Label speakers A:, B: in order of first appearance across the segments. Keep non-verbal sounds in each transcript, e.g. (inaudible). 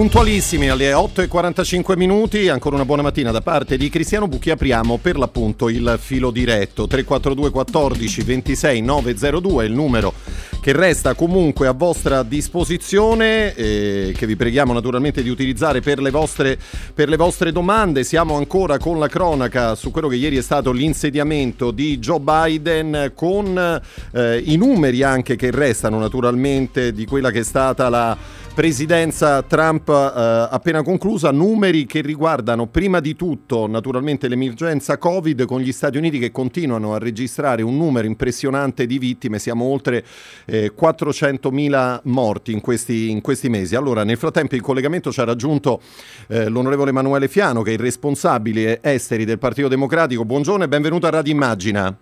A: Puntualissimi alle 8.45 minuti, ancora una buona mattina da parte di Cristiano Bucchi, apriamo per l'appunto il filo diretto 342 14 26 902, il numero che resta comunque a vostra disposizione e che vi preghiamo naturalmente di utilizzare per le, vostre, per le vostre domande. Siamo ancora con la cronaca su quello che ieri è stato l'insediamento di Joe Biden con eh, i numeri anche che restano naturalmente di quella che è stata la presidenza Trump eh, appena conclusa, numeri che riguardano prima di tutto naturalmente l'emergenza Covid con gli Stati Uniti che continuano a registrare un numero impressionante di vittime, siamo oltre eh, 400.000 morti in questi, in questi, mesi. Allora nel frattempo in collegamento ci ha raggiunto eh, l'onorevole Emanuele Fiano che è il responsabile esteri del Partito Democratico. Buongiorno e benvenuto a Radio Immagina.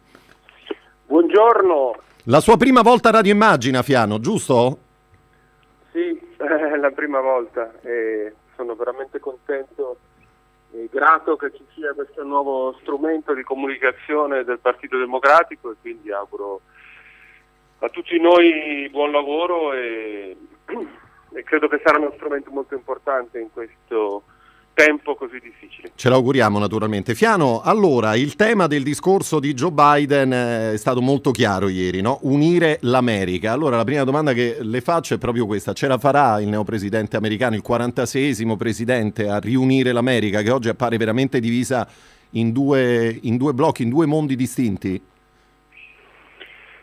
B: Buongiorno.
A: La sua prima volta a Radio Immagina, Fiano, giusto?
B: Sì, è (laughs) la prima volta e sono veramente contento e grato che ci sia questo nuovo strumento di comunicazione del Partito Democratico e quindi auguro a tutti noi buon lavoro e, (clears throat) e credo che sarà uno strumento molto importante in questo tempo così difficile.
A: Ce l'auguriamo naturalmente. Fiano, allora il tema del discorso di Joe Biden eh, è stato molto chiaro ieri, no? unire l'America. Allora la prima domanda che le faccio è proprio questa, ce la farà il neopresidente americano, il 46esimo presidente, a riunire l'America che oggi appare veramente divisa in due, in due blocchi, in due mondi distinti?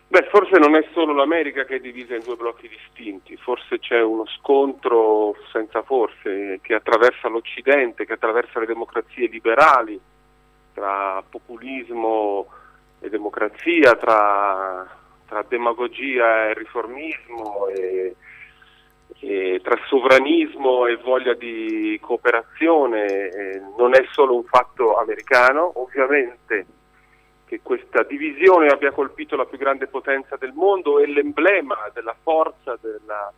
B: Beh, forse non è solo l'America che è divisa in due blocchi distinti, forse c'è uno scontro senza forse che attraversa l'Occidente, che attraversa le democrazie liberali, tra populismo e democrazia, tra, tra demagogia e riformismo, e, e tra sovranismo e voglia di cooperazione. E non è solo un fatto americano, ovviamente che questa divisione abbia colpito la più grande potenza del mondo e l'emblema della forza della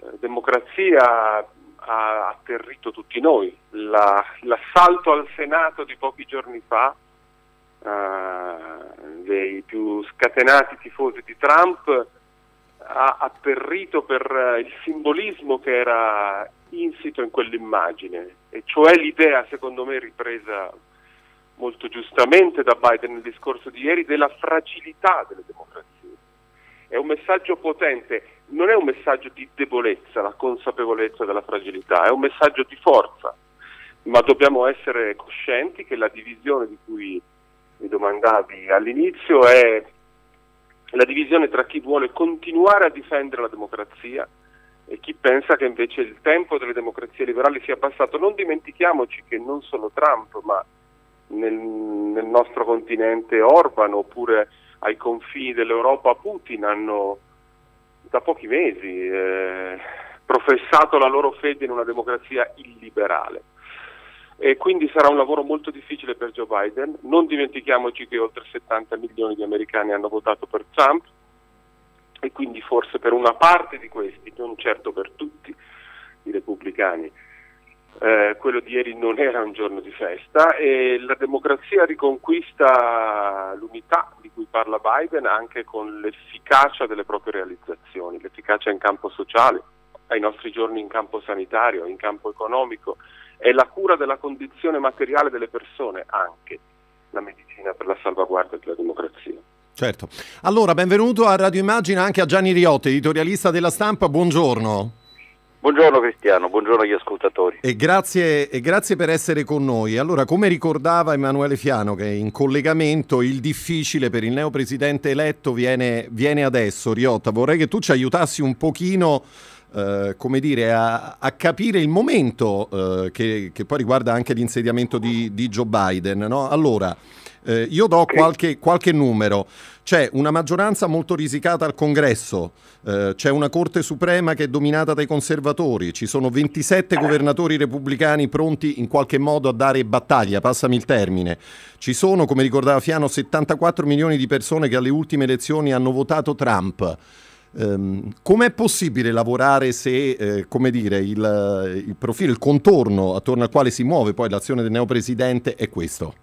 B: eh, democrazia ha atterrito tutti noi. La, l'assalto al Senato di pochi giorni fa eh, dei più scatenati tifosi di Trump ha atterrito per il simbolismo che era insito in quell'immagine, e cioè l'idea, secondo me, ripresa molto giustamente da Biden nel discorso di ieri della fragilità delle democrazie. È un messaggio potente, non è un messaggio di debolezza, la consapevolezza della fragilità, è un messaggio di forza, ma dobbiamo essere coscienti che la divisione di cui mi domandavi all'inizio è la divisione tra chi vuole continuare a difendere la democrazia e chi pensa che invece il tempo delle democrazie liberali sia passato. Non dimentichiamoci che non solo Trump, ma nel, nel nostro continente Orban oppure ai confini dell'Europa Putin hanno da pochi mesi eh, professato la loro fede in una democrazia illiberale. E quindi sarà un lavoro molto difficile per Joe Biden. Non dimentichiamoci che oltre 70 milioni di americani hanno votato per Trump e quindi forse per una parte di questi, non certo per tutti i repubblicani, eh, quello di ieri non era un giorno di festa e la democrazia riconquista l'unità di cui parla Biden anche con l'efficacia delle proprie realizzazioni, l'efficacia in campo sociale, ai nostri giorni in campo sanitario, in campo economico e la cura della condizione materiale delle persone anche la medicina per la salvaguardia della democrazia.
A: Certo. Allora, benvenuto a Radio Immagina anche a Gianni Riotti, editorialista della stampa. Buongiorno.
C: Buongiorno Cristiano, buongiorno agli ascoltatori.
A: E grazie, e grazie, per essere con noi. Allora, come ricordava Emanuele Fiano, che in collegamento, il difficile per il neopresidente eletto viene, viene adesso. Riotta, vorrei che tu ci aiutassi un pochino eh, come dire, a, a, capire il momento eh, che, che, poi riguarda anche l'insediamento di, di Joe Biden. No? Allora, eh, io do qualche, qualche, numero. C'è una maggioranza molto risicata al congresso, eh, c'è una Corte Suprema che è dominata dai conservatori, ci sono 27 governatori repubblicani pronti in qualche modo a dare battaglia, passami il termine. Ci sono, come ricordava Fiano, 74 milioni di persone che alle ultime elezioni hanno votato Trump. Um, com'è possibile lavorare se, eh, come dire, il, il, profilo, il contorno attorno al quale si muove poi l'azione del neopresidente è questo?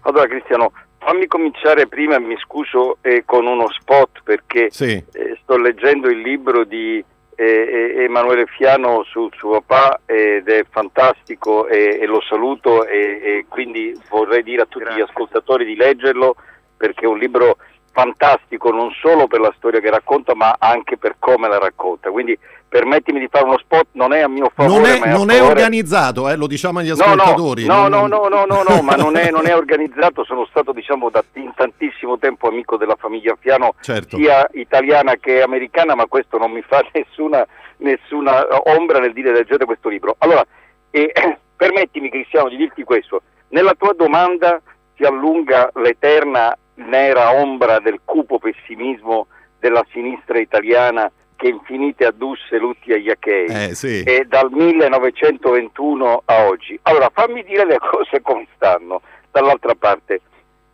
C: Allora Cristiano, fammi cominciare prima, mi scuso, eh, con uno spot perché sì. eh, sto leggendo il libro di eh, Emanuele Fiano sul suo papà ed è fantastico e, e lo saluto e, e, quindi vorrei dire a tutti Grazie. gli ascoltatori di leggerlo perché è un libro fantastico non solo per la storia che racconta ma anche per come la racconta. Quindi permettimi di fare uno spot non è a mio favore
A: non è, non è organizzato eh, lo diciamo agli ascoltatori
C: no no no no, no, no, no ma non è, (laughs) non è, organizzato sono stato diciamo da in tantissimo tempo amico della famiglia Fiano certo. sia italiana che americana ma questo non mi fa (laughs) nessuna, nessuna ombra nel dire leggete questo libro. Allora eh, (clears throat) permettimi Cristiano di dirti questo. Nella tua domanda si allunga l'eterna nera ombra del cupo pessimismo della sinistra italiana che infinite addusse lutti agli achei eh, sì. e dal 1921 a oggi. Allora fammi dire le cose come stanno. Dall'altra parte,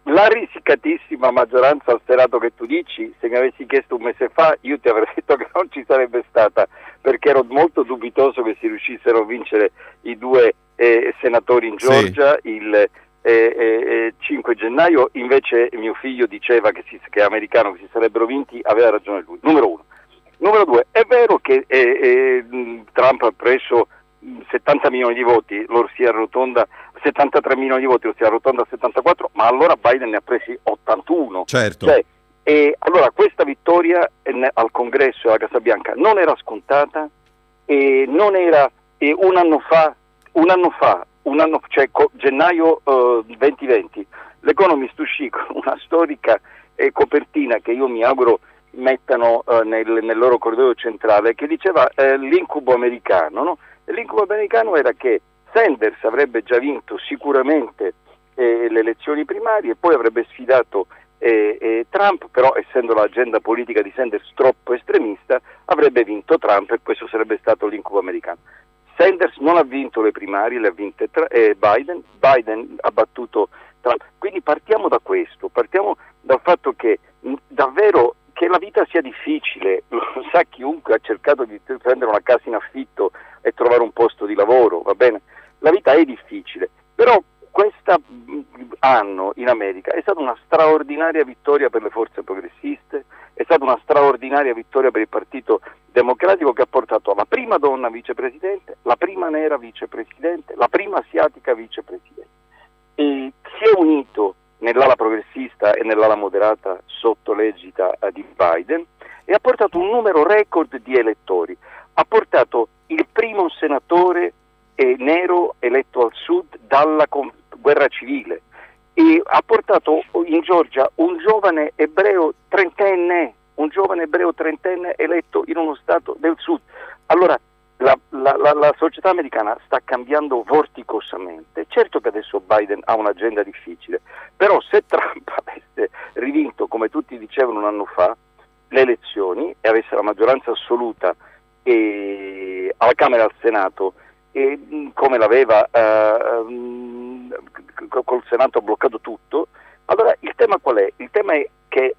C: la risicatissima maggioranza al Senato che tu dici, se mi avessi chiesto un mese fa, io ti avrei (laughs) detto che non ci sarebbe stata, perché ero molto dubitoso che si riuscissero a vincere i due eh, senatori in Georgia, sì. il eh, 5 gennaio, invece mio figlio diceva che, si, che, è americano, che si sarebbero vinti, aveva ragione lui. Numero uno. Numero due, è vero che eh, Trump ha preso 70 milioni di voti, lo si arrotonda 73 milioni di voti, lo si arrotonda a 74, ma allora Biden ne ha presi 81.
A: Certo.
C: Cioè, e allora questa vittoria al congresso e alla Casa Bianca non era scontata e non era e un anno fa, un anno fa anno, cioè gennaio uh, 2020, l'Economist uscì con (laughs) una storica eh, copertina che io mi auguro mettano uh, nel, nel, loro corridoio centrale che diceva eh, l'incubo americano. No? L'incubo americano era che Sanders avrebbe già vinto sicuramente eh, le elezioni primarie, poi avrebbe sfidato eh, eh, Trump, però essendo l'agenda politica di Sanders troppo estremista, avrebbe vinto Trump e questo sarebbe stato l'incubo americano. Sanders non ha vinto le primarie, le ha vinte tra, eh, Biden, Biden ha battuto Trump. Quindi partiamo da questo, partiamo dal fatto che mh, davvero che la vita sia difficile, (laughs) lo sa chiunque ha cercato di prendere una casa in affitto e trovare un posto di lavoro, va bene? La vita è difficile, però questo anno in America è stata una straordinaria vittoria per le forze progressiste, è stata una straordinaria vittoria per il Partito Democratico che ha portato la prima donna vicepresidente, la prima nera vicepresidente, la prima asiatica vicepresidente. E si è unito nell'ala progressista e nell'ala moderata sotto l'egida di Biden e ha portato un numero record di elettori. Ha portato il primo senatore eh, nero eletto al sud dalla guerra civile e ha portato in Georgia un giovane ebreo trentenne, un giovane ebreo trentenne eletto in uno stato del sud. Allora la, la, la, la, società americana sta cambiando vorticosamente. Certo che adesso Biden ha un'agenda difficile, però se Trump (laughs) avesse rivinto, come tutti dicevano un anno fa, le elezioni e avesse la maggioranza assoluta e, alla Camera e al Senato, e, come l'aveva eh, um, col Senato bloccato tutto, allora il tema qual è? Il tema è che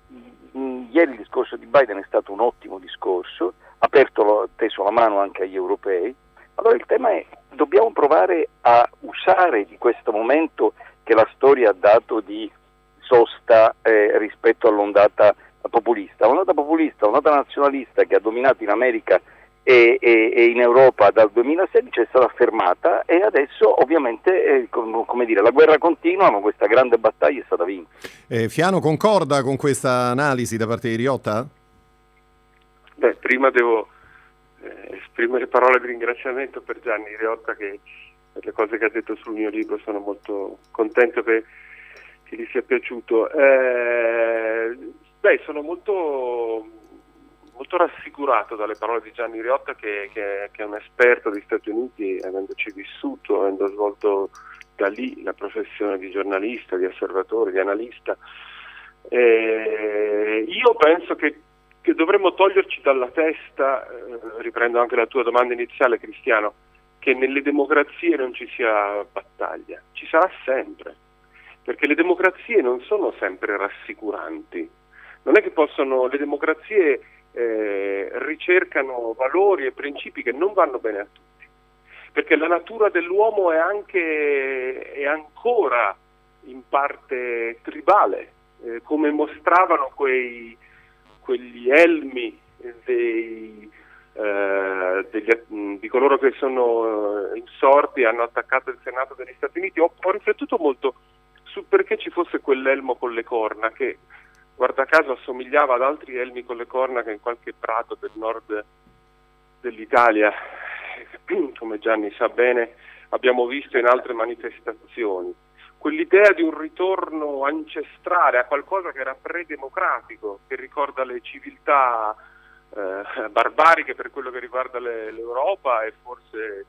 C: ieri il discorso di Biden è stato un ottimo discorso, aperto, teso la mano anche agli europei. Allora il tema è, dobbiamo provare a usare di questo momento che la storia ha dato di sosta eh, rispetto all'ondata populista. L'ondata populista, l'ondata nazionalista che ha dominato in America e, e, e, in Europa dal 2016 è stata fermata e adesso ovviamente eh, come dire, la guerra continua ma questa grande battaglia è stata vinta.
A: Eh, Fiano concorda con questa analisi da parte di Riotta?
B: Beh, prima devo eh, esprimere parole di ringraziamento per Gianni Riotta che per le cose che ha detto sul mio libro sono molto contento che, che gli sia piaciuto. Eh, beh, sono molto, molto rassicurato dalle parole di Gianni Riotta che, che, che, è un esperto degli Stati Uniti, avendoci vissuto, avendo svolto da lì la professione di giornalista, di osservatore, di analista. Eh, io penso che che dovremmo toglierci dalla testa, eh, riprendo anche la tua domanda iniziale Cristiano, che nelle democrazie non ci sia battaglia, ci sarà sempre, perché le democrazie non sono sempre rassicuranti, non è che possono, le democrazie eh, ricercano valori e principi che non vanno bene a tutti, perché la natura dell'uomo è anche è ancora in parte tribale, eh, come mostravano quei, quegli elmi dei, eh, degli, di coloro che sono insorti e hanno attaccato il Senato degli Stati Uniti. Ho, ho riflettuto molto su perché ci fosse quell'elmo con le corna che guarda caso assomigliava ad altri elmi con le corna che in qualche prato del nord dell'Italia, (clears throat) come Gianni sa bene, abbiamo visto in altre manifestazioni. Quell'idea di un ritorno ancestrale a qualcosa che era predemocratico, che ricorda le civiltà eh, barbariche per quello che riguarda le, l'Europa e forse,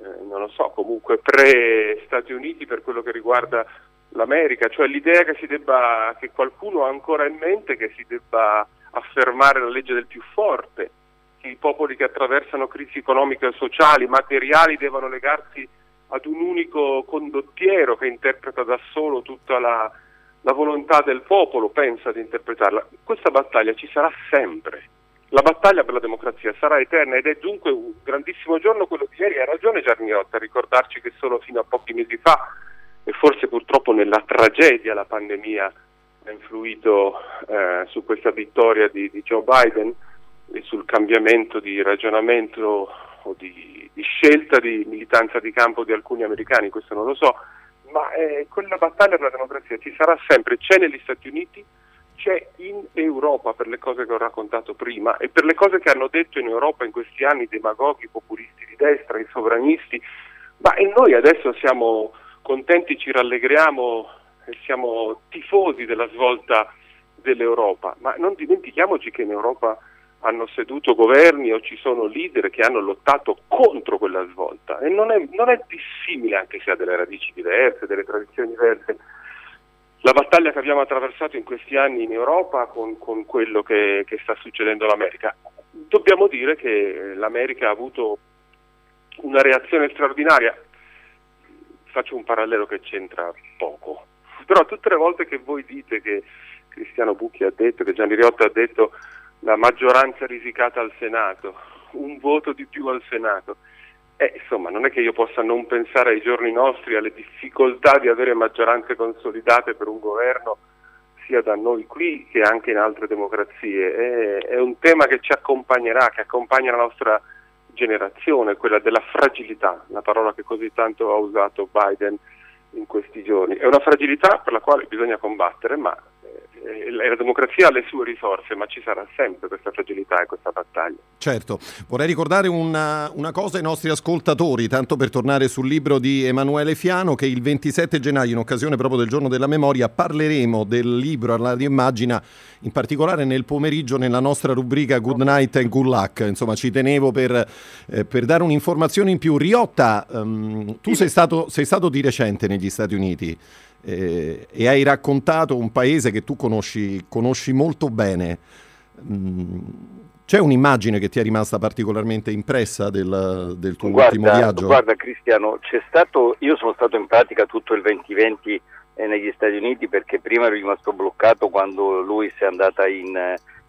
B: eh, non lo so, comunque pre-Stati Uniti per quello che riguarda l'America, cioè l'idea che, debba, che qualcuno ha ancora in mente che si debba affermare la legge del più forte, che i popoli che attraversano crisi economiche, sociali, materiali devono legarsi ad un unico condottiero che interpreta da solo tutta la, la volontà del popolo, pensa di interpretarla. Questa battaglia ci sarà sempre. La battaglia per la democrazia sarà eterna ed è dunque un grandissimo giorno quello di ieri. Ha ragione Giarniotta a ricordarci che solo fino a pochi mesi fa e forse purtroppo nella tragedia la pandemia ha influito eh, su questa vittoria di, di, Joe Biden e sul cambiamento di ragionamento o di, di, scelta di militanza di campo di alcuni americani, questo non lo so, ma eh, quella battaglia per la democrazia ci sarà sempre, c'è negli Stati Uniti, c'è in Europa per le cose che ho raccontato prima e per le cose che hanno detto in Europa in questi anni demagoghi, populisti di destra, i sovranisti, ma e noi adesso siamo contenti ci rallegriamo e siamo tifosi della svolta dell'Europa, ma non dimentichiamoci che in Europa hanno seduto governi o ci sono leader che hanno lottato contro quella svolta e non è, non è dissimile anche se ha delle radici diverse, delle tradizioni diverse. La battaglia che abbiamo attraversato in questi anni in Europa con, con quello che, che sta succedendo all'America. Dobbiamo dire che l'America ha avuto una reazione straordinaria faccio un parallelo che c'entra poco, però tutte le volte che voi dite che Cristiano Bucchi ha detto, che Gianni Riotta ha detto la maggioranza risicata al Senato, un voto di più al Senato, eh, insomma non è che io possa non pensare ai giorni nostri, alle difficoltà di avere maggioranze consolidate per un governo sia da noi qui che anche in altre democrazie. È, è un tema che ci accompagnerà, che accompagna la nostra generazione, quella della fragilità, una parola che così tanto ha usato Biden in questi giorni. È una fragilità per la quale bisogna combattere, ma la democrazia ha le sue risorse, ma ci sarà sempre questa fragilità e questa battaglia.
A: Certo, vorrei ricordare una, una, cosa ai nostri ascoltatori, tanto per tornare sul libro di Emanuele Fiano, che il 27 gennaio, in occasione proprio del giorno della memoria, parleremo del libro alla riimmagina, in particolare nel pomeriggio nella nostra rubrica Good Night and Good Luck. Insomma, ci tenevo per, eh, per dare un'informazione in più. Riotta, um, tu sei stato, sei stato di recente negli Stati Uniti eh, e hai raccontato un paese che tu conosci, conosci molto bene. Mm, c'è un'immagine che ti è rimasta particolarmente impressa del, del tuo
C: guarda,
A: ultimo viaggio?
C: Guarda Cristiano, stato, io sono stato in pratica tutto il 2020 eh, negli Stati Uniti perché prima ero rimasto bloccato quando lui si è andata in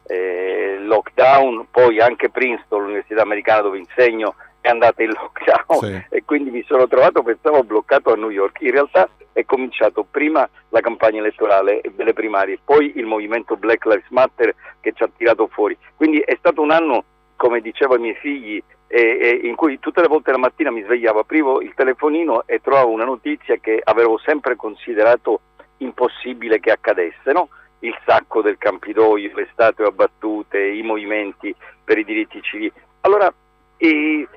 C: eh, lockdown, poi anche Princeton, l'università americana dove insegno, è andata in lockdown sì. e quindi mi sono trovato, pensavo, bloccato a New York. In realtà è cominciato prima la campagna elettorale delle primarie, poi il movimento Black Lives Matter che ci ha tirato fuori. Quindi è stato un anno, come dicevo ai miei figli, eh, in cui tutte le volte la mattina mi svegliavo, aprivo il telefonino e trovavo una notizia che avevo sempre considerato impossibile che accadesse, no? il sacco del Campidoglio, le statue abbattute, i movimenti per i diritti civili. Allora, eh,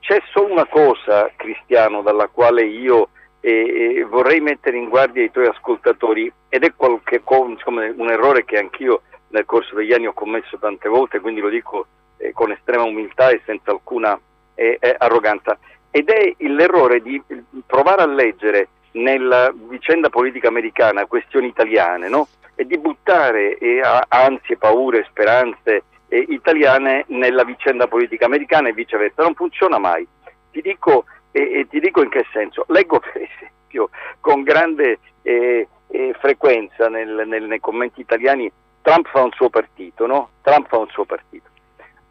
C: c'è solo una cosa, Cristiano, dalla quale io e, vorrei mettere in guardia i tuoi ascoltatori ed è qualche, insomma, un errore che anch'io nel corso degli anni ho commesso tante volte, quindi lo dico eh, con estrema umiltà e senza alcuna eh, eh, arroganza, ed è l'errore di provare a leggere nella vicenda politica americana questioni italiane no? e di buttare eh, ansie, paure, speranze eh, italiane nella vicenda politica americana e viceversa. Non funziona mai. Ti dico e, e, ti dico in che senso. Leggo per esempio con grande eh, eh, frequenza nel, nel, nei commenti italiani Trump fa un suo partito, no? Trump fa un suo partito.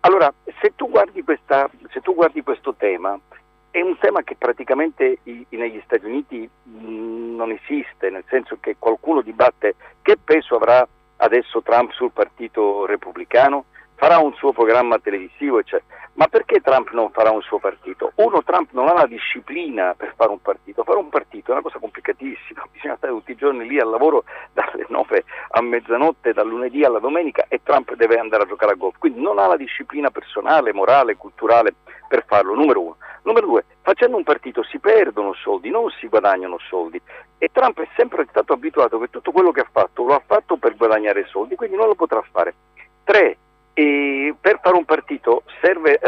C: Allora, se tu guardi, questa, se tu guardi questo tema, è un tema che praticamente i, negli Stati Uniti mh, mm, non esiste, nel senso che qualcuno dibatte che peso avrà adesso Trump sul partito repubblicano, farà un suo programma televisivo, eccetera. Ma perché Trump non farà un suo partito? Uno, Trump non ha la disciplina per fare un partito. Fare un partito è una cosa complicatissima, bisogna stare tutti i giorni lì al lavoro dalle (laughs) 9 a mezzanotte, dal lunedì alla domenica e Trump deve andare a giocare a golf. Quindi non ha la disciplina personale, morale, culturale per farlo, numero uno. Numero due, facendo un partito si perdono soldi, non si guadagnano soldi. E Trump è sempre stato abituato che tutto quello che ha fatto lo ha fatto per guadagnare soldi, quindi non lo potrà fare. Tre, e per fare un partito serve,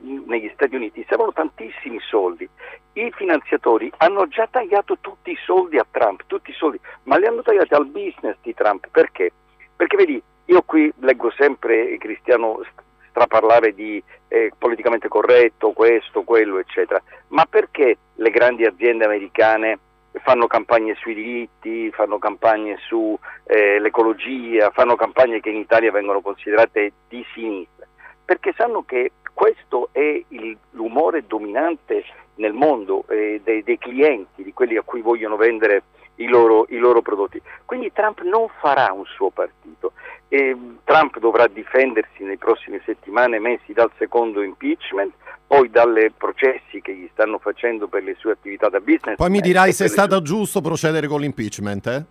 C: negli Stati Uniti servono tantissimi soldi. I finanziatori hanno già tagliato tutti i soldi a Trump, tutti i soldi, ma li hanno tagliati al business di Trump. Perché? Perché vedi, io qui leggo sempre Cristiano straparlare di eh, politicamente corretto, questo, quello, eccetera. Ma perché le grandi aziende americane fanno campagne sui diritti, fanno campagne sull'ecologia, eh, fanno campagne che in Italia vengono considerate di sinistra, perché sanno che questo è il, l'umore dominante nel mondo eh, dei, dei, clienti, di quelli a cui vogliono vendere i loro, i loro prodotti. Quindi Trump non farà un suo partito. E Trump dovrà difendersi nei prossimi settimane mesi dal secondo impeachment, poi dalle processi che gli stanno facendo per le sue attività da business.
A: Poi mi dirai se è stato giusto procedere con l'impeachment, eh?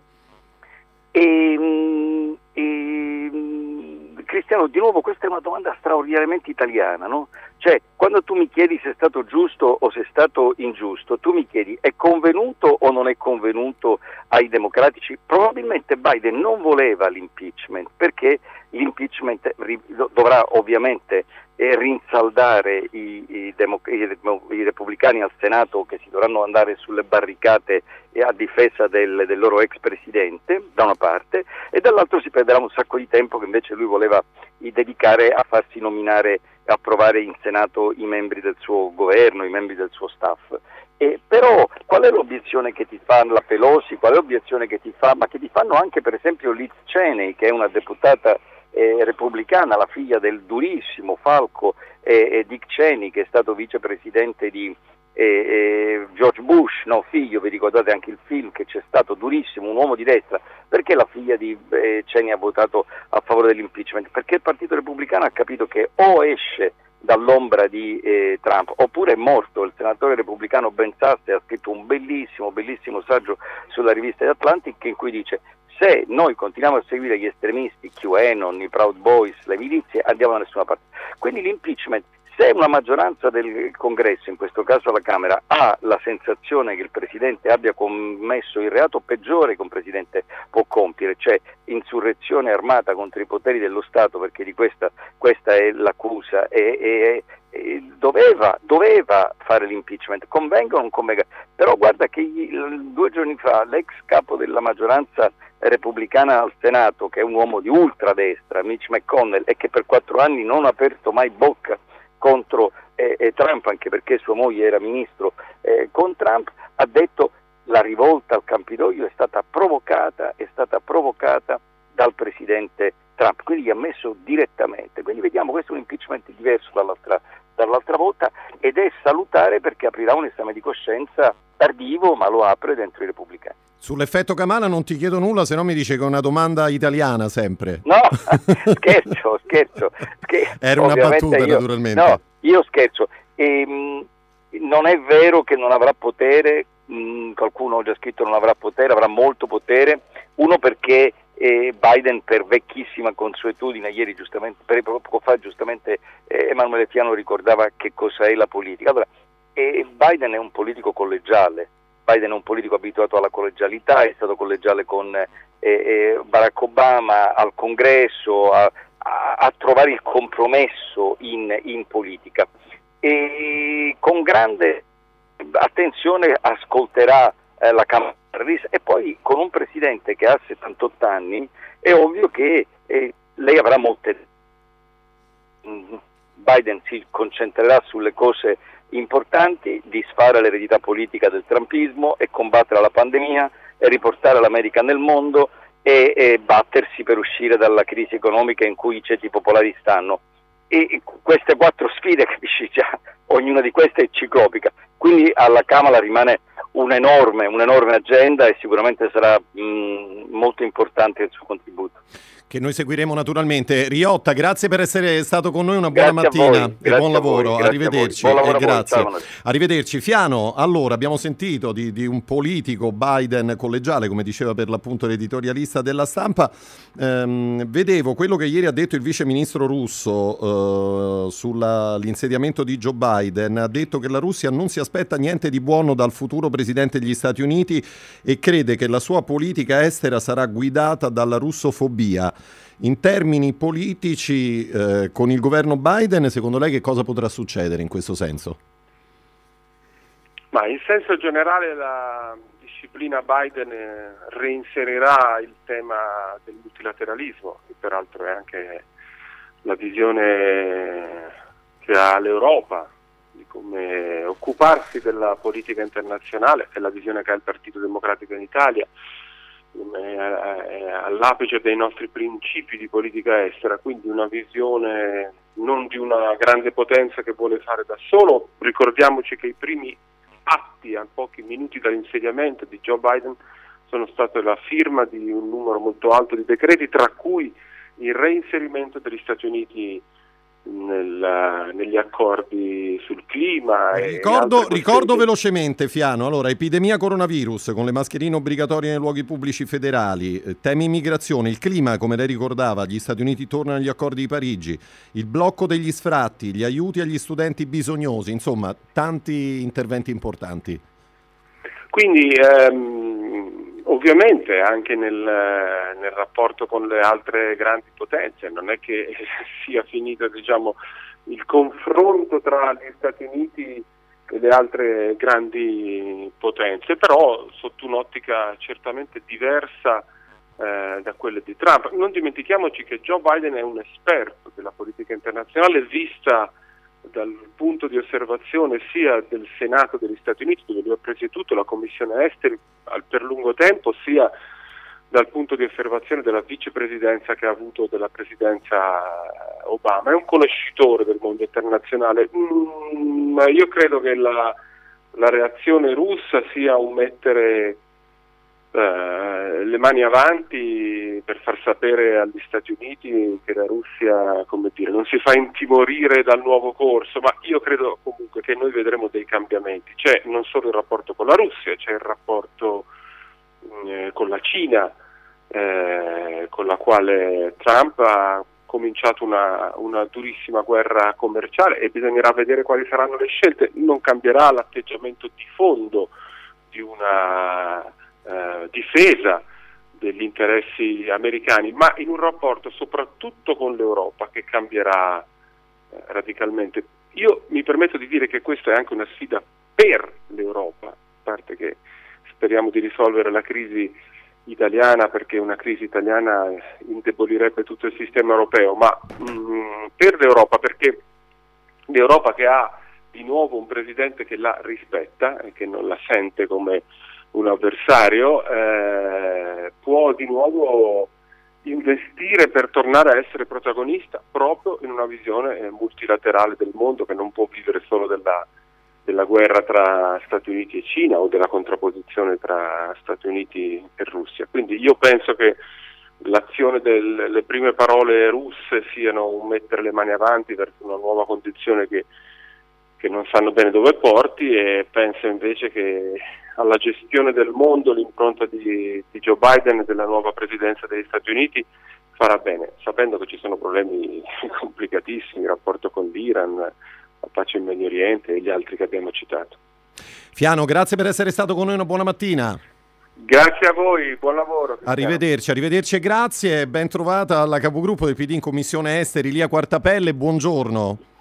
C: E, ehm, e, ehm, Cristiano, di nuovo questa è una domanda straordinariamente italiana, no? Cioè, quando tu mi chiedi se è stato giusto o se è stato ingiusto, tu mi chiedi è convenuto o non è convenuto ai democratici? Probabilmente Biden non voleva l'impeachment perché l'impeachment dovrà ovviamente eh, rinsaldare i, i, democ- i, repubblicani al Senato che si dovranno andare sulle barricate a difesa del, del, loro ex presidente da una parte e dall'altro si perderà un sacco di tempo che invece lui voleva dedicare a farsi nominare approvare in Senato i membri del suo governo, i membri del suo staff. Eh, però qual è l'obiezione che ti fa la Pelosi, qual è l'obiezione che ti fa, ma che ti fanno anche per esempio Liz Cheney che è una deputata eh, repubblicana, la figlia del durissimo Falco eh, Dick Cheney che è stato vicepresidente di George Bush, no, figlio, vi ricordate anche il film che c'è stato durissimo, un uomo di destra, perché la figlia di eh, Cheney ha votato a favore dell'impeachment? Perché il Partito Repubblicano ha capito che o esce dall'ombra di eh, Trump, oppure è morto. Il senatore repubblicano Ben Sasse ha scritto un bellissimo, bellissimo saggio sulla rivista The Atlantic in cui dice se noi continuiamo a seguire gli estremisti, QAnon, i Proud Boys, le milizie, andiamo da nessuna parte. Quindi l'impeachment, se una maggioranza del congresso, in questo caso la Camera, ha la sensazione che il Presidente abbia commesso il reato peggiore che un Presidente può compiere, cioè insurrezione armata contro i poteri dello Stato, perché di questa, questa è l'accusa, e, e, e doveva, doveva, fare l'impeachment, convenga o non convenga, però guarda che due giorni fa l'ex capo della maggioranza repubblicana al Senato, che è un uomo di ultradestra, Mitch McConnell, e che per quattro anni non ha aperto mai bocca contro eh, eh, Trump, anche perché sua moglie era ministro eh, con Trump, ha detto la rivolta al Campidoglio è stata provocata, è stata provocata dal presidente Trump, quindi gli ha messo direttamente. Quindi vediamo questo è un impeachment diverso dall'altra, dall'altra volta ed è salutare perché aprirà un esame di coscienza tardivo, ma lo apre dentro i repubblicani.
A: Sull'effetto Camana non ti chiedo nulla, se no mi dice che è una domanda italiana sempre.
C: No, (laughs) scherzo, scherzo.
A: scherzo. Era una battuta io, naturalmente.
C: No, io scherzo. E, ehm, non è vero che non avrà potere, mh, mm, qualcuno ha già scritto non avrà potere, avrà molto potere, uno perché eh, Biden per vecchissima consuetudine, ieri giustamente, poco fa giustamente eh, Emanuele Fiano ricordava che cosa è la politica. Allora, eh, Biden è un politico collegiale, Biden è un politico abituato alla collegialità, è stato collegiale con eh, eh, Barack Obama al congresso, a, a, a trovare il compromesso in, in, politica. E con grande attenzione ascolterà eh, la Camera e poi con un presidente che ha 78 anni è ovvio che eh, lei avrà molte... Mm, Biden si concentrerà sulle cose importanti, disfare l'eredità politica del trumpismo e combattere la pandemia e riportare l'America nel mondo e, e battersi per uscire dalla crisi economica in cui i ceti popolari stanno. E queste quattro sfide, (laughs) capisci già, ognuna di queste è ciclopica, quindi alla Camera rimane un'enorme, un'enorme agenda e sicuramente sarà mh, molto importante il suo contributo
A: che noi seguiremo naturalmente. Riotta, grazie per essere stato con noi, una buona grazie mattina e buon lavoro. Arrivederci. Buon lavoro grazie. Voi, Arrivederci. Fiano, allora abbiamo sentito di, di, un politico Biden collegiale, come diceva per l'appunto l'editorialista della stampa. Ehm, vedevo quello che ieri ha detto il vice ministro russo eh, sull'insediamento di Joe Biden. Ha detto che la Russia non si aspetta niente di buono dal futuro presidente degli Stati Uniti e crede che la sua politica estera sarà guidata dalla russofobia. In termini politici, eh, con il governo Biden, secondo lei che cosa potrà succedere in questo senso?
B: Ma in senso generale la disciplina Biden eh, reinserirà il tema del multilateralismo, che peraltro è anche la visione che ha l'Europa di come occuparsi della politica internazionale, è la visione che ha il Partito Democratico in Italia all'apice dei nostri principi di politica estera, quindi una visione non di una grande potenza che vuole fare da solo. Ricordiamoci che i primi atti a pochi minuti dall'insediamento di Joe Biden sono state la firma di un numero molto alto di decreti, tra cui il reinserimento degli Stati Uniti nel, negli accordi sul clima.
A: Ricordo, ricordo velocemente, Fiano, allora, epidemia coronavirus con le mascherine obbligatorie nei luoghi pubblici federali, eh, temi immigrazione, il clima, come lei ricordava, gli Stati Uniti tornano agli accordi di Parigi, il blocco degli sfratti, gli aiuti agli studenti bisognosi, insomma, tanti interventi importanti.
B: Quindi ehm, Ovviamente anche nel, nel, rapporto con le altre grandi potenze, non è che (laughs) sia finito diciamo, il confronto tra gli Stati Uniti e le altre grandi potenze, però sotto un'ottica certamente diversa eh, da quelle di Trump. Non dimentichiamoci che Joe Biden è un esperto della politica internazionale vista dal punto di osservazione sia del Senato degli Stati Uniti, dove lui ha presieduto la Commissione Esteri per lungo tempo, sia dal punto di osservazione della vicepresidenza che ha avuto della presidenza Obama. È un conoscitore del mondo internazionale, mm, io credo che la, la reazione russa sia un mettere eh, le mani avanti per far sapere agli Stati Uniti che la Russia dire, non si fa intimorire dal nuovo corso, ma io credo comunque che noi vedremo dei cambiamenti. C'è non solo il rapporto con la Russia, c'è il rapporto mm, eh, con la Cina, eh, con la quale Trump ha cominciato una, una, durissima guerra commerciale e bisognerà vedere quali saranno le scelte. Non cambierà l'atteggiamento di fondo di una eh, difesa degli interessi americani, ma in un rapporto soprattutto con l'Europa che cambierà eh, radicalmente. Io mi permetto di dire che questa è anche una sfida per l'Europa, a parte che speriamo di risolvere la crisi italiana perché una crisi italiana indebolirebbe tutto il sistema europeo, ma mh, mm, per l'Europa perché l'Europa che ha di nuovo un presidente che la rispetta e che non la sente come un avversario, eh, può di nuovo investire per tornare a essere protagonista proprio in una visione eh, multilaterale del mondo che non può vivere solo della, della, guerra tra Stati Uniti e Cina o della contrapposizione tra Stati Uniti e Russia. Quindi io penso che l'azione delle prime parole russe siano un mettere le mani avanti verso una nuova condizione che, che non sanno bene dove porti e penso invece che alla gestione del mondo l'impronta di, di Joe Biden e della nuova presidenza degli Stati Uniti farà bene, sapendo che ci sono problemi (laughs) complicatissimi, il rapporto con l'Iran, la pace in Medio Oriente e gli altri che abbiamo citato.
A: Fiano, grazie per essere stato con noi, una buona mattina.
B: Grazie a voi, buon lavoro.
A: Arrivederci, arrivederci e grazie. Ben trovata alla capogruppo del PD in Commissione Esteri, Lia Quartapelle, buongiorno.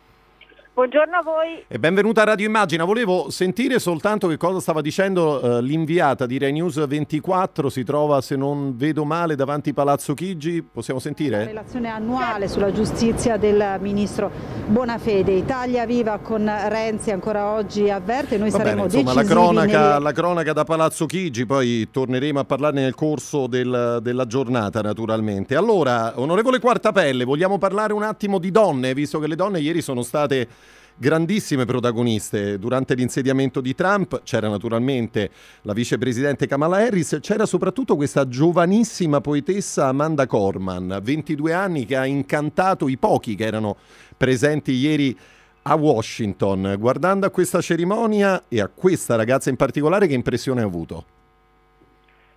D: Buongiorno a voi.
A: E benvenuta a Radio Immagina. Volevo sentire soltanto che cosa stava dicendo uh, l'inviata di Rai News 24. Si trova, se non vedo male, davanti Palazzo Chigi. Possiamo sentire? La
E: relazione annuale sulla giustizia del ministro Bonafede. Italia viva con Renzi ancora oggi avverte. Noi Va saremo bene, insomma,
A: la cronaca, nelle... la cronaca, da Palazzo Chigi, poi torneremo a parlarne nel corso del, della giornata, naturalmente. Allora, onorevole Quartapelle, vogliamo parlare un attimo di donne, visto che le donne ieri sono state grandissime protagoniste durante l'insediamento di Trump. C'era naturalmente la vicepresidente Kamala Harris, c'era soprattutto questa giovanissima poetessa Amanda Corman, 22 anni, che ha incantato i pochi che erano presenti ieri a Washington. Guardando a questa cerimonia e a questa ragazza in particolare, che impressione hai avuto?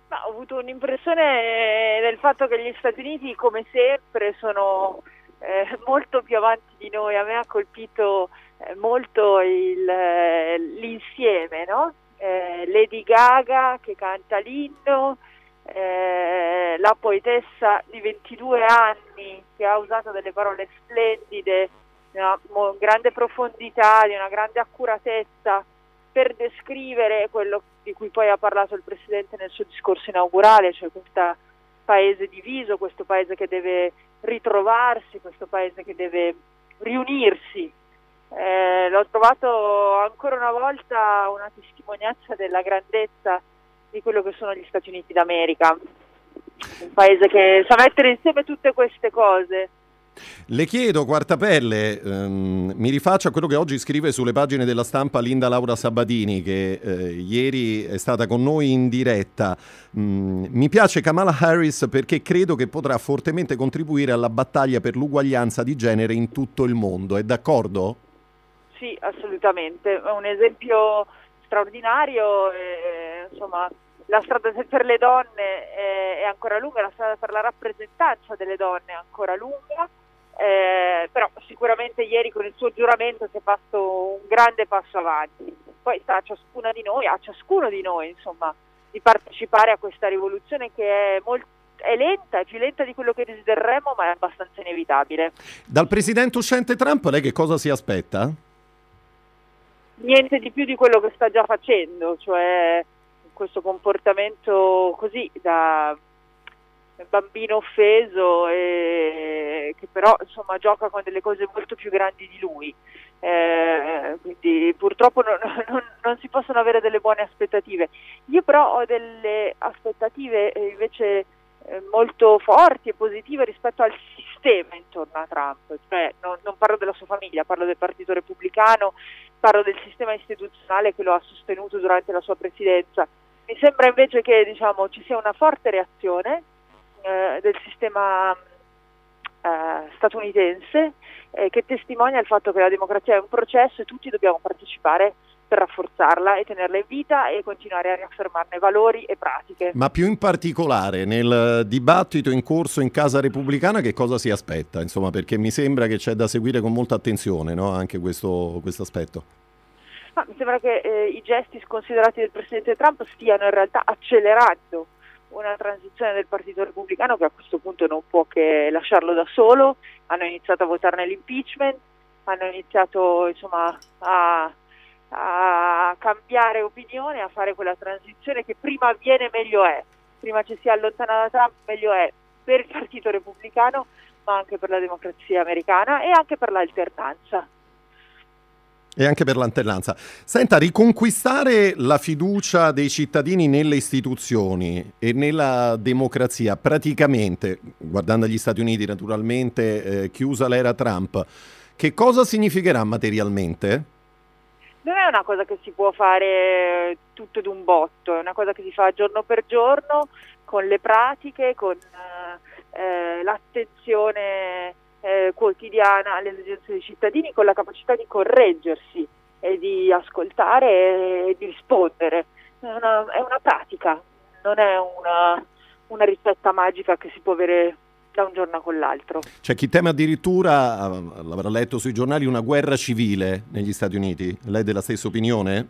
D: Ma ho avuto un'impressione del fatto che gli Stati Uniti, come sempre, sono eh, molto più avanti di noi. A me ha colpito eh, molto il, eh, l'insieme, no? eh, Lady Gaga che canta l'inno, eh, la poetessa di 22 anni che ha usato delle parole splendide, di una grande profondità, di una grande accuratezza per descrivere quello di cui poi ha parlato il Presidente nel suo discorso inaugurale, cioè questo paese diviso, questo paese che deve ritrovarsi, questo paese che deve riunirsi eh, l'ho trovato ancora una volta una testimonianza della grandezza di quello che sono gli Stati Uniti d'America, un paese che sa mettere insieme tutte queste cose.
A: Le chiedo, Quartapelle, ehm, mi rifaccio a quello che oggi scrive sulle pagine della stampa Linda Laura Sabatini, che eh, ieri è stata con noi in diretta. Mm, mi piace Kamala Harris perché credo che potrà fortemente contribuire alla battaglia per l'uguaglianza di genere in tutto il mondo. È d'accordo?
D: Sì, assolutamente. È un esempio straordinario. E, insomma, la strada per le donne è, è, ancora lunga, la strada per la rappresentanza delle donne è ancora lunga. Eh, però sicuramente ieri con il suo giuramento si è fatto un grande passo avanti. Poi sta a ciascuna di noi, a ciascuno di noi, insomma, di partecipare a questa rivoluzione che è molto è lenta, è più lenta di quello che desiderremmo, ma è abbastanza inevitabile.
A: Dal presidente uscente Trump lei che cosa si aspetta?
D: Niente di più di quello che sta già facendo, cioè questo comportamento così da bambino offeso e che però insomma gioca con delle cose molto più grandi di lui. Eh, quindi purtroppo non, non, non, si possono avere delle buone aspettative. Io però ho delle aspettative invece eh, molto forti e positive rispetto al sistema intorno a Trump, cioè non, non parlo della sua famiglia, parlo del Partito Repubblicano parlo del sistema istituzionale che lo ha sostenuto durante la sua presidenza. Mi sembra invece che diciamo, ci sia una forte reazione eh, del sistema eh, statunitense eh, che testimonia il fatto che la democrazia è un processo e tutti dobbiamo partecipare per rafforzarla e tenerla in vita e continuare a riaffermarne valori e pratiche.
A: Ma più in particolare nel dibattito in corso in Casa Repubblicana che cosa si aspetta? Insomma, perché mi sembra che c'è da seguire con molta attenzione no? anche questo, aspetto.
D: Ma mi sembra che eh, i gesti sconsiderati del Presidente Trump stiano in realtà accelerando una transizione del Partito Repubblicano che a questo punto non può che lasciarlo da solo. Hanno iniziato a votare nell'impeachment, hanno iniziato insomma, a a cambiare opinione, a fare quella transizione che prima avviene meglio è, prima ci si allontana da Trump meglio è per il Partito Repubblicano, ma anche per la democrazia americana e anche per l'alternanza.
A: E anche per l'alternanza. Senta, riconquistare la fiducia dei cittadini nelle istituzioni e nella democrazia, praticamente, guardando agli Stati Uniti naturalmente, eh, chiusa l'era Trump, che cosa significherà materialmente?
D: Non è una cosa che si può fare tutto d'un botto, è una cosa che si fa giorno per giorno con le pratiche, con eh, l'attenzione eh, quotidiana alle esigenze dei cittadini, con la capacità di correggersi e di ascoltare e di rispondere. È una, è una pratica, non è una, una ricetta magica che si può avere da un giorno con l'altro.
A: C'è chi teme addirittura, l'avrà letto sui giornali, una guerra civile negli Stati Uniti. Lei è della stessa opinione?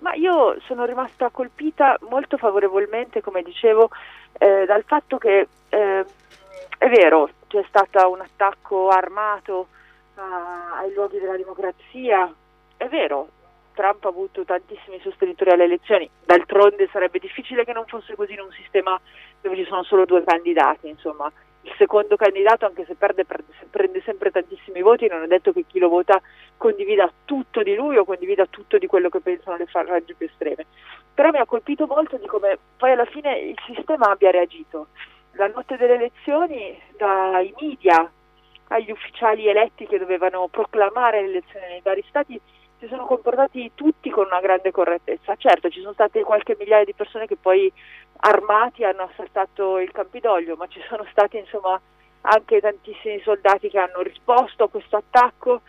D: Ma io sono rimasta colpita molto favorevolmente, come dicevo, eh, dal fatto che eh, è vero, c'è stato un attacco armato a, ai luoghi della democrazia. È vero, Trump ha avuto tantissimi sostenitori alle elezioni, d'altronde sarebbe difficile che non fosse così in un sistema dove ci sono solo due candidati, insomma. Il secondo candidato, anche se perde, prende sempre tantissimi voti, non è detto che chi lo vota condivida tutto di lui o condivida tutto di quello che pensano le frange più estreme. Però mi ha colpito molto di come poi alla fine il sistema abbia reagito. La notte delle elezioni, dai media agli ufficiali eletti che dovevano proclamare le elezioni nei vari stati, si sono comportati tutti con una grande correttezza. Certo, ci sono state qualche migliaia di persone che poi armati hanno assaltato il Campidoglio, ma ci sono stati insomma anche tantissimi soldati che hanno risposto a questo attacco,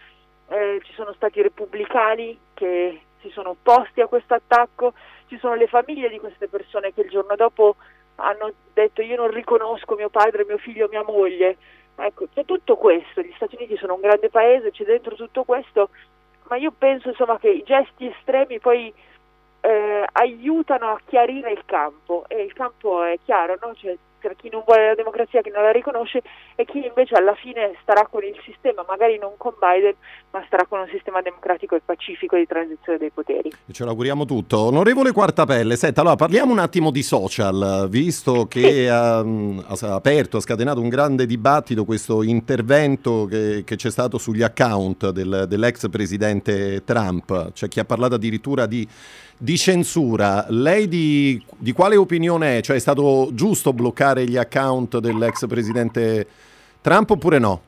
D: eh, ci sono stati repubblicani che si sono opposti a questo attacco, ci sono le famiglie di queste persone che il giorno dopo hanno detto io non riconosco mio padre, mio figlio, mia moglie. Ecco, c'è tutto questo, gli Stati Uniti sono un grande paese, c'è dentro tutto questo ma io penso insomma, che i gesti estremi poi eh, aiutano a chiarire il campo e il campo è chiaro, no? cioè, chi non vuole la democrazia, chi non la riconosce e chi invece alla fine starà con il sistema, magari non con Biden, ma starà con un sistema democratico e pacifico di transizione dei poteri.
A: Ce l'auguriamo tutto. Onorevole Quartapelle, senta, allora parliamo un attimo di social, visto che ha, ha, aperto, ha scatenato un grande dibattito questo intervento che, che c'è stato sugli account del, dell'ex presidente Trump. C'è chi ha parlato addirittura di di censura, lei di, di, quale opinione è? Cioè è stato giusto bloccare gli account dell'ex presidente Trump oppure no?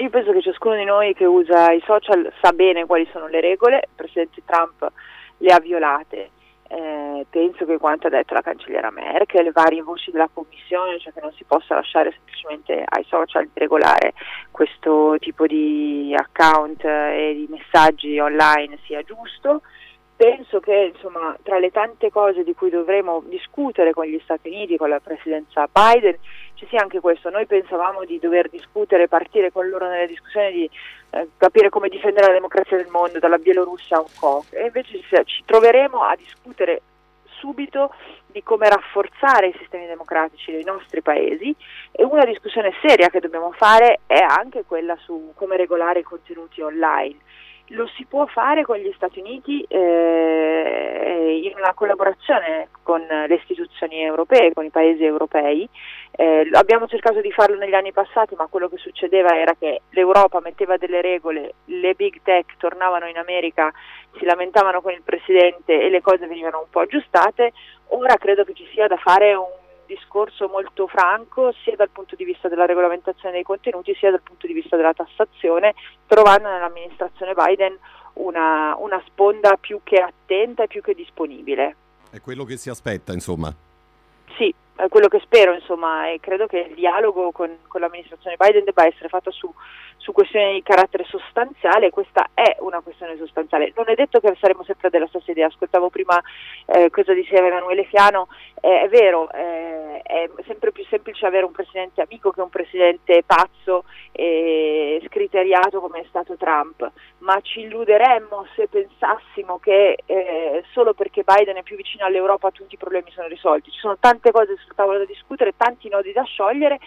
D: Io penso che ciascuno di noi che usa i social sa bene quali sono le regole, il presidente Trump le ha violate. Eh, penso che quanto ha detto la cancelliera Merkel, le varie voci della commissione, cioè che non si possa lasciare semplicemente ai social di regolare questo tipo di account e di messaggi online sia giusto penso che insomma, tra le tante cose di cui dovremo discutere con gli Stati Uniti, con la presidenza Biden, ci sia anche questo. Noi pensavamo di dover discutere, partire con loro nelle discussioni di eh, capire come difendere la democrazia del mondo, dalla Bielorussia a Hong Kong, e invece ci troveremo a discutere subito di come rafforzare i sistemi democratici dei nostri paesi. E una discussione seria che dobbiamo fare è anche quella su come regolare i contenuti online lo si può fare con gli Stati Uniti eh, in una collaborazione con le istituzioni europee, con i paesi europei. Eh, abbiamo cercato di farlo negli anni passati, ma quello che succedeva era che l'Europa metteva delle regole, le big tech tornavano in America, si lamentavano con il Presidente e le cose venivano un po' aggiustate. Ora credo che ci sia da fare un discorso molto franco sia dal punto di vista della regolamentazione dei contenuti sia dal punto di vista della tassazione, trovando nell'amministrazione Biden una, una sponda più che attenta e più che disponibile.
A: È quello che si aspetta, insomma.
D: Sì, è quello che spero, insomma, e credo che il dialogo con, con l'amministrazione Biden debba essere fatto su su questioni di carattere sostanziale, questa è una questione sostanziale. Non è detto che saremo sempre della stessa idea, ascoltavo prima eh, cosa diceva Emanuele Fiano, eh, è vero, eh, è sempre più semplice avere un presidente amico che un presidente pazzo e scriteriato come è stato Trump, ma ci illuderemmo se pensassimo che eh, solo perché Biden è più vicino all'Europa tutti i problemi sono risolti. Ci sono tante cose sul tavolo da discutere, tanti nodi da sciogliere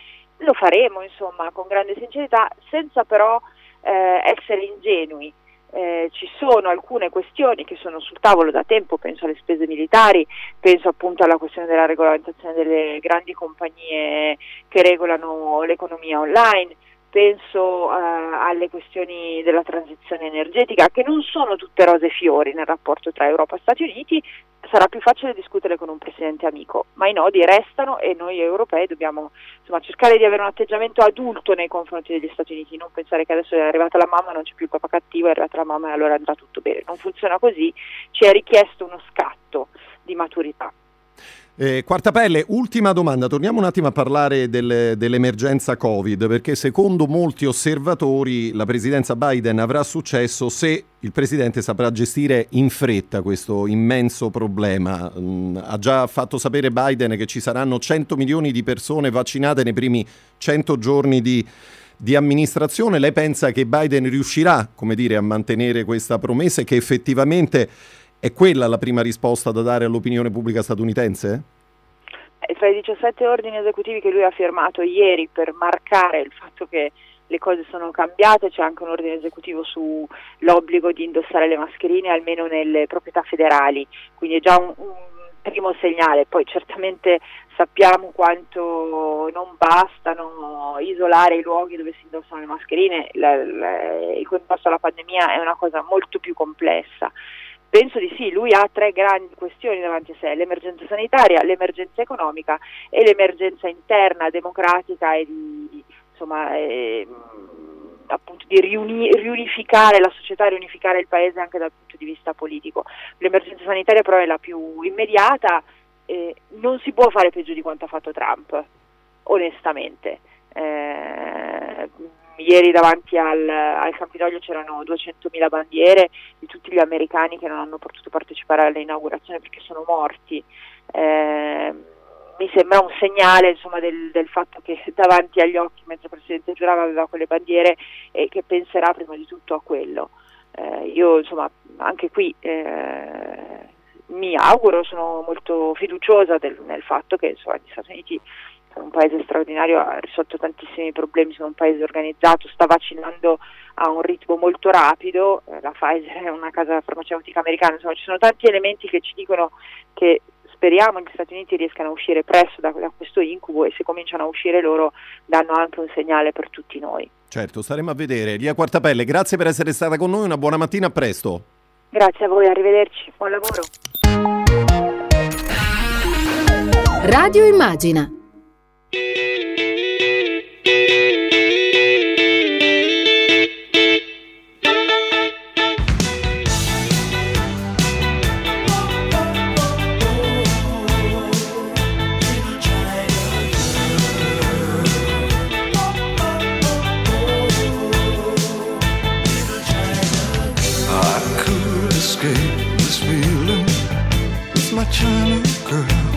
D: lo faremo insomma con grande sincerità senza però eh, essere ingenui. Eh, ci sono alcune questioni che sono sul tavolo da tempo, penso alle spese militari, penso appunto alla questione della regolamentazione delle grandi compagnie che regolano l'economia online, penso eh, alle questioni della transizione energetica che non sono tutte rose e fiori nel rapporto tra Europa e Stati Uniti, sarà più facile discutere con un presidente amico, ma i nodi restano e noi europei dobbiamo insomma, cercare di avere un atteggiamento adulto nei confronti degli Stati Uniti, non pensare che adesso è arrivata la mamma, non c'è più il papà cattivo, è arrivata la mamma e allora andrà tutto bene. Non funziona così, ci è richiesto uno scatto di maturità.
A: Eh, Quartapelle, ultima domanda, torniamo un attimo a parlare del, dell'emergenza Covid, perché secondo molti osservatori la presidenza Biden avrà successo se il presidente saprà gestire in fretta questo immenso problema. Mm, ha già fatto sapere Biden che ci saranno 100 milioni di persone vaccinate nei primi 100 giorni di, di amministrazione. Lei pensa che Biden riuscirà, dire, a mantenere questa promessa e che effettivamente è quella la prima risposta da dare all'opinione pubblica statunitense?
D: Eh, tra i 17 ordini esecutivi che lui ha firmato ieri per marcare il fatto che le cose sono cambiate, c'è anche un ordine esecutivo sull'obbligo di indossare le mascherine almeno nelle proprietà federali, quindi è già un, un primo segnale, poi certamente sappiamo quanto non bastano isolare i luoghi dove si indossano le mascherine, la, la, il contrasto alla pandemia è una cosa molto più complessa. Penso di sì, lui ha tre grandi questioni davanti a sé, l'emergenza sanitaria, l'emergenza economica e l'emergenza interna, democratica e di, insomma, eh, appunto di riuni, riunificare la società, riunificare il paese anche dal punto di vista politico. L'emergenza sanitaria però è la più immediata, eh, non si può fare peggio di quanto ha fatto Trump, onestamente. Eh, ieri davanti al, al Campidoglio c'erano 200.000 bandiere di tutti gli americani che non hanno potuto partecipare all'inaugurazione perché sono morti. Eh, mi sembra un segnale insomma, del, del, fatto che (laughs) davanti agli occhi, mentre il Presidente giurava, aveva quelle bandiere e che penserà prima di tutto a quello. Eh, io insomma anche qui eh, mi auguro, sono molto fiduciosa del, nel fatto che insomma, gli Stati Uniti sono un paese straordinario, ha risolto tantissimi problemi, sono un paese organizzato, sta vaccinando a un ritmo molto rapido, eh, la Pfizer è una casa farmaceutica americana, insomma ci sono tanti elementi che ci dicono che speriamo gli Stati Uniti riescano a uscire presto da, da, questo incubo e se cominciano a uscire loro danno anche un segnale per tutti noi.
A: Certo, staremo a vedere. Lia Quartapelle, grazie per essere stata con noi, una buona mattina, a presto.
D: Grazie a voi, arrivederci, buon lavoro.
F: Radio Immagina escape this feeling with my China girl.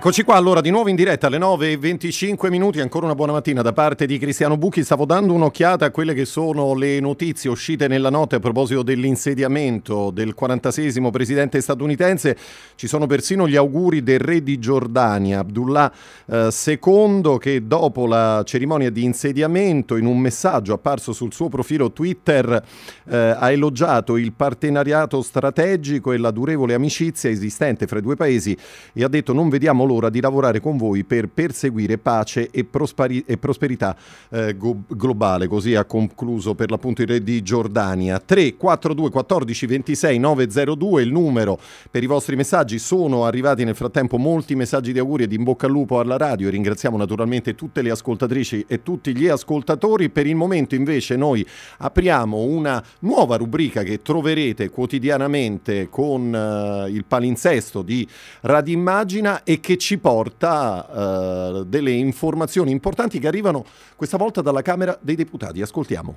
A: Eccoci qua allora di nuovo in diretta alle 9.25 minuti, ancora una buona mattina da parte di Cristiano Bucchi. Stavo dando un'occhiata a quelle che sono le notizie uscite nella notte a proposito dell'insediamento del 46 presidente statunitense. Ci sono persino gli auguri del re di Giordania, Abdullah eh, II, che dopo la cerimonia di insediamento in un messaggio apparso sul suo profilo Twitter eh, ha elogiato il partenariato strategico e la durevole amicizia esistente fra i due paesi e ha detto non vediamo l'ora di lavorare con voi per perseguire pace e, prosperi- e prosperità eh, go- globale. Così ha concluso per l'appunto il re di Giordania. 3 42 14 26 902 il numero per i vostri messaggi. Sono arrivati nel frattempo molti messaggi di auguri e di in bocca al lupo alla radio. Ringraziamo naturalmente tutte le ascoltatrici e tutti gli ascoltatori. Per il momento invece noi apriamo una nuova rubrica che troverete quotidianamente con uh, il palinsesto di Radio Immagina e che ci porta uh, delle informazioni importanti che arrivano questa volta dalla Camera dei Deputati. Ascoltiamo.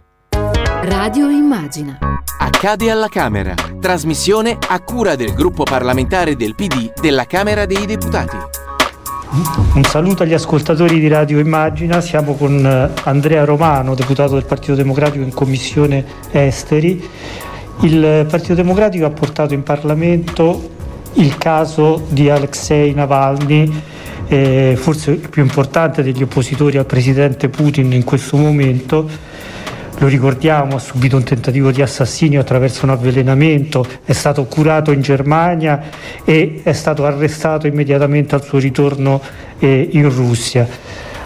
F: Radio Immagina.
G: Accade alla Camera. Trasmissione a cura del gruppo parlamentare del PD della Camera dei Deputati.
H: Un saluto agli ascoltatori di Radio Immagina, siamo con eh, Andrea Romano, deputato del Partito Democratico in Commissione Esteri. Il Partito Democratico ha portato in Parlamento il caso di Alexei Navalny, eh, forse il più importante degli oppositori al presidente Putin in questo momento. Lo ricordiamo, ha subito un tentativo di assassinio attraverso un avvelenamento, è stato curato in Germania e è stato arrestato immediatamente al suo ritorno eh, in Russia.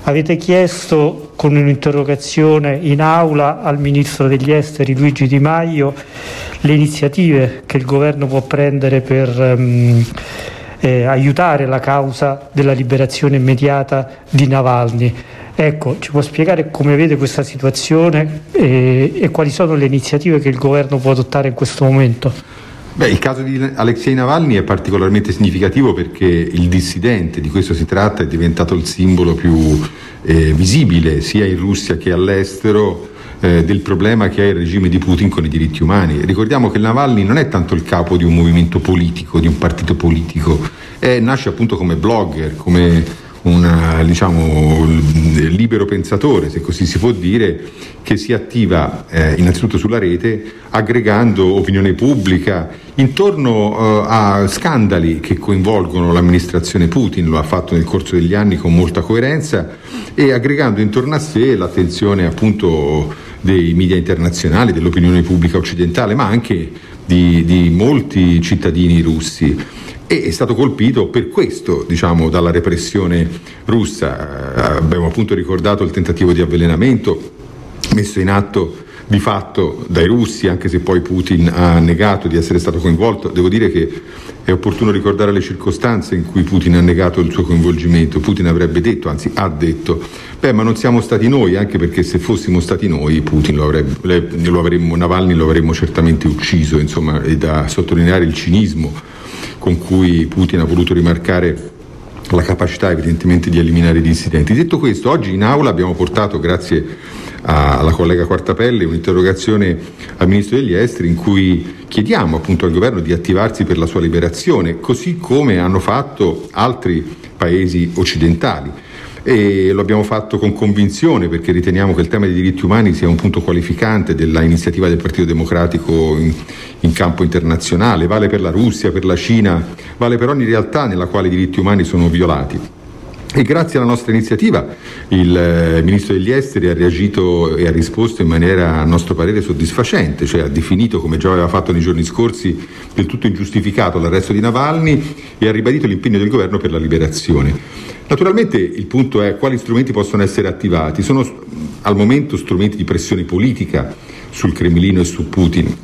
H: Avete chiesto con un'interrogazione in aula al Ministro degli Esteri Luigi Di Maio le iniziative che il governo può prendere per um, eh, aiutare la causa della liberazione immediata di Navalny. Ecco, ci può spiegare come vede questa situazione e, e quali sono le iniziative che il governo può adottare in questo momento?
I: Beh, il caso di Alexei Navalny è particolarmente significativo perché il dissidente, di questo si tratta, è diventato il simbolo più eh, visibile sia in Russia che all'estero eh, del problema che ha il regime di Putin con i diritti umani. Ricordiamo che Navalny non è tanto il capo di un movimento politico, di un partito politico, è, nasce appunto come blogger, come un diciamo, libero pensatore, se così si può dire, che si attiva eh, innanzitutto sulla rete aggregando opinione pubblica intorno eh, a scandali che coinvolgono l'amministrazione Putin, lo ha fatto nel corso degli anni con molta coerenza e aggregando intorno a sé l'attenzione appunto dei media internazionali, dell'opinione pubblica occidentale, ma anche di, di molti cittadini russi e è stato colpito per questo diciamo, dalla repressione russa. Eh, abbiamo appunto ricordato il tentativo di avvelenamento messo in atto di fatto dai russi, anche se poi Putin ha negato di essere stato coinvolto. Devo dire che è opportuno ricordare le circostanze in cui Putin ha negato il suo coinvolgimento. Putin avrebbe detto, anzi ha detto, beh ma non siamo stati noi, anche perché se fossimo stati noi Putin lo, avrebbe, lo avremmo, Navalny lo avremmo certamente ucciso, insomma è da sottolineare il cinismo con cui Putin ha voluto rimarcare la capacità evidentemente di eliminare i dissidenti. Detto questo, oggi in aula abbiamo portato, grazie alla collega Quartapelle, un'interrogazione al Ministro degli Esteri in cui chiediamo appunto al governo di attivarsi per la sua liberazione, così come hanno fatto altri paesi occidentali e lo abbiamo fatto con convinzione perché riteniamo che il tema dei diritti umani sia un punto qualificante dell'iniziativa del Partito Democratico in, in campo internazionale, vale per la Russia, per la Cina, vale per ogni realtà nella quale i diritti umani sono violati. E grazie alla nostra iniziativa il eh, Ministro degli Esteri ha reagito e ha risposto in maniera a nostro parere soddisfacente, cioè ha definito, come già aveva fatto nei giorni scorsi, del tutto ingiustificato l'arresto di Navalny e ha ribadito l'impegno del governo per la liberazione. Naturalmente il punto è quali strumenti possono essere attivati. Sono al momento strumenti di pressione politica sul Cremlino e su Putin.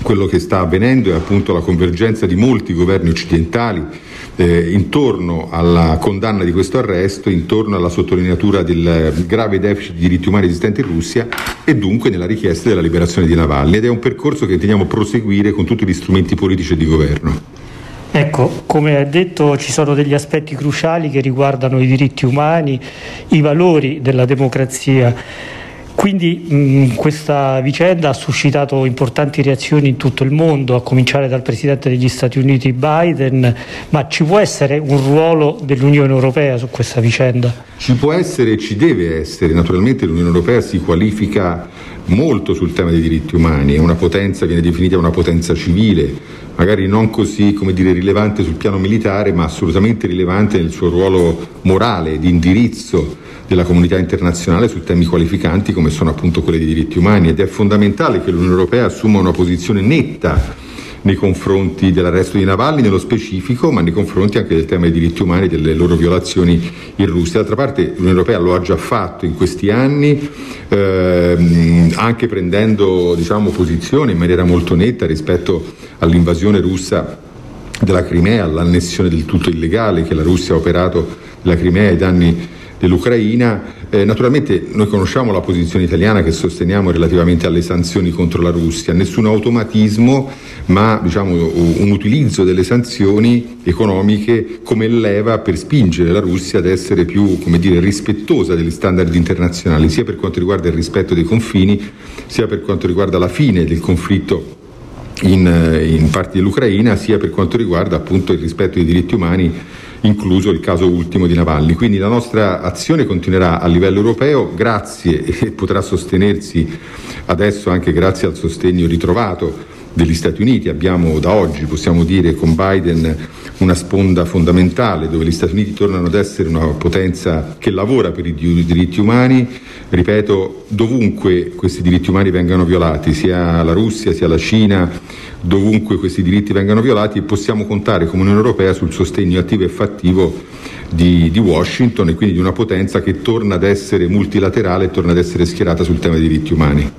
I: Quello che sta avvenendo è appunto la convergenza di molti governi occidentali eh, intorno alla condanna di questo arresto, intorno alla sottolineatura del grave deficit di diritti umani esistente in Russia e dunque nella richiesta della liberazione di Navalny ed è un percorso che intendiamo proseguire con tutti gli strumenti politici e di governo.
H: Ecco, come ha detto ci sono degli aspetti cruciali che riguardano i diritti umani, i valori della democrazia. Quindi mh, questa vicenda ha suscitato importanti reazioni in tutto il mondo, a cominciare dal Presidente degli Stati Uniti Biden, ma ci può essere un ruolo dell'Unione Europea su questa vicenda?
I: Ci può essere e ci deve essere, naturalmente l'Unione Europea si qualifica molto sul tema dei diritti umani, è una potenza, viene definita una potenza civile, magari non così dire, rilevante sul piano militare, ma assolutamente rilevante nel suo ruolo morale, di indirizzo della comunità internazionale su temi qualificanti come sono appunto quelli dei diritti umani. Ed è fondamentale che l'Unione Europea assuma una posizione netta nei confronti dell'arresto di Navalny nello specifico, ma nei confronti anche del tema dei diritti umani e delle loro violazioni in Russia. D'altra parte l'Unione Europea lo ha già fatto in questi anni, ehm, anche prendendo diciamo, posizione in maniera molto netta rispetto all'invasione russa della Crimea, all'annessione del tutto illegale che la Russia ha operato nella Crimea ai danni dell'Ucraina. Eh, naturalmente noi conosciamo la posizione italiana che sosteniamo relativamente alle sanzioni contro la Russia, nessun automatismo, ma diciamo, un utilizzo delle sanzioni economiche come leva per spingere la Russia ad essere più dire, rispettosa degli standard internazionali, sia per quanto riguarda il rispetto dei confini, sia per quanto riguarda la fine del conflitto in, eh, in parti dell'Ucraina, sia per quanto riguarda appunto il rispetto dei diritti umani incluso il caso ultimo di Navalny. Quindi la nostra azione continuerà a livello europeo grazie (laughs) e potrà sostenersi adesso anche grazie al sostegno ritrovato degli Stati Uniti. Abbiamo da oggi, possiamo dire, con Biden una sponda fondamentale dove gli Stati Uniti tornano ad essere una potenza che lavora per i diritti umani, ripeto, dovunque questi diritti umani vengano violati, sia la Russia sia la Cina, dovunque questi diritti vengano violati, possiamo contare come Unione Europea sul sostegno attivo e fattivo di, di, Washington e quindi di una potenza che torna ad essere multilaterale e torna ad essere schierata sul tema dei diritti umani.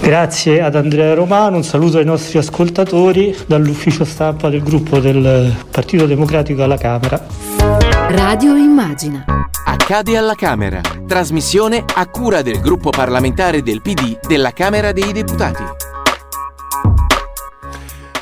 H: Grazie ad Andrea Romano, un saluto ai nostri ascoltatori dall'ufficio stampa del gruppo del Partito Democratico alla Camera.
F: Radio Immagina.
G: Accade alla Camera. Trasmissione a cura del gruppo parlamentare del PD della Camera dei Deputati.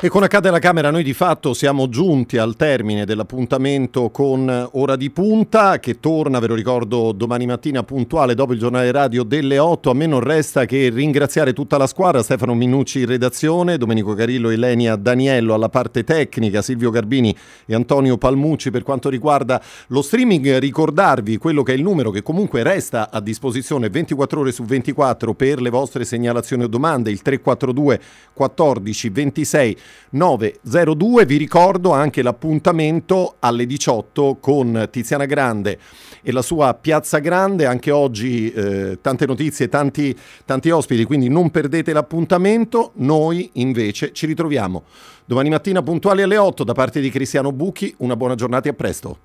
A: E con Accade alla Camera noi di fatto siamo giunti al termine dell'appuntamento con Ora di Punta che torna, ve lo ricordo, domani mattina puntuale dopo il giornale radio delle 8. A me non resta che ringraziare tutta la squadra, Stefano Minucci in redazione, Domenico Carillo, Elenia Daniello alla parte tecnica, Silvio Garbini e Antonio Palmucci per quanto riguarda lo streaming. Ricordarvi quello che è il numero che comunque resta a disposizione 24 ore su 24 per le vostre segnalazioni o domande, il 342 14 26 902. Vi ricordo anche l'appuntamento alle 18 con Tiziana Grande e la sua Piazza Grande. Anche oggi eh, tante notizie, tanti, tanti ospiti, quindi non perdete l'appuntamento. Noi invece ci ritroviamo domani mattina puntuali alle 8 da parte di Cristiano Bucchi. Una buona giornata e a presto.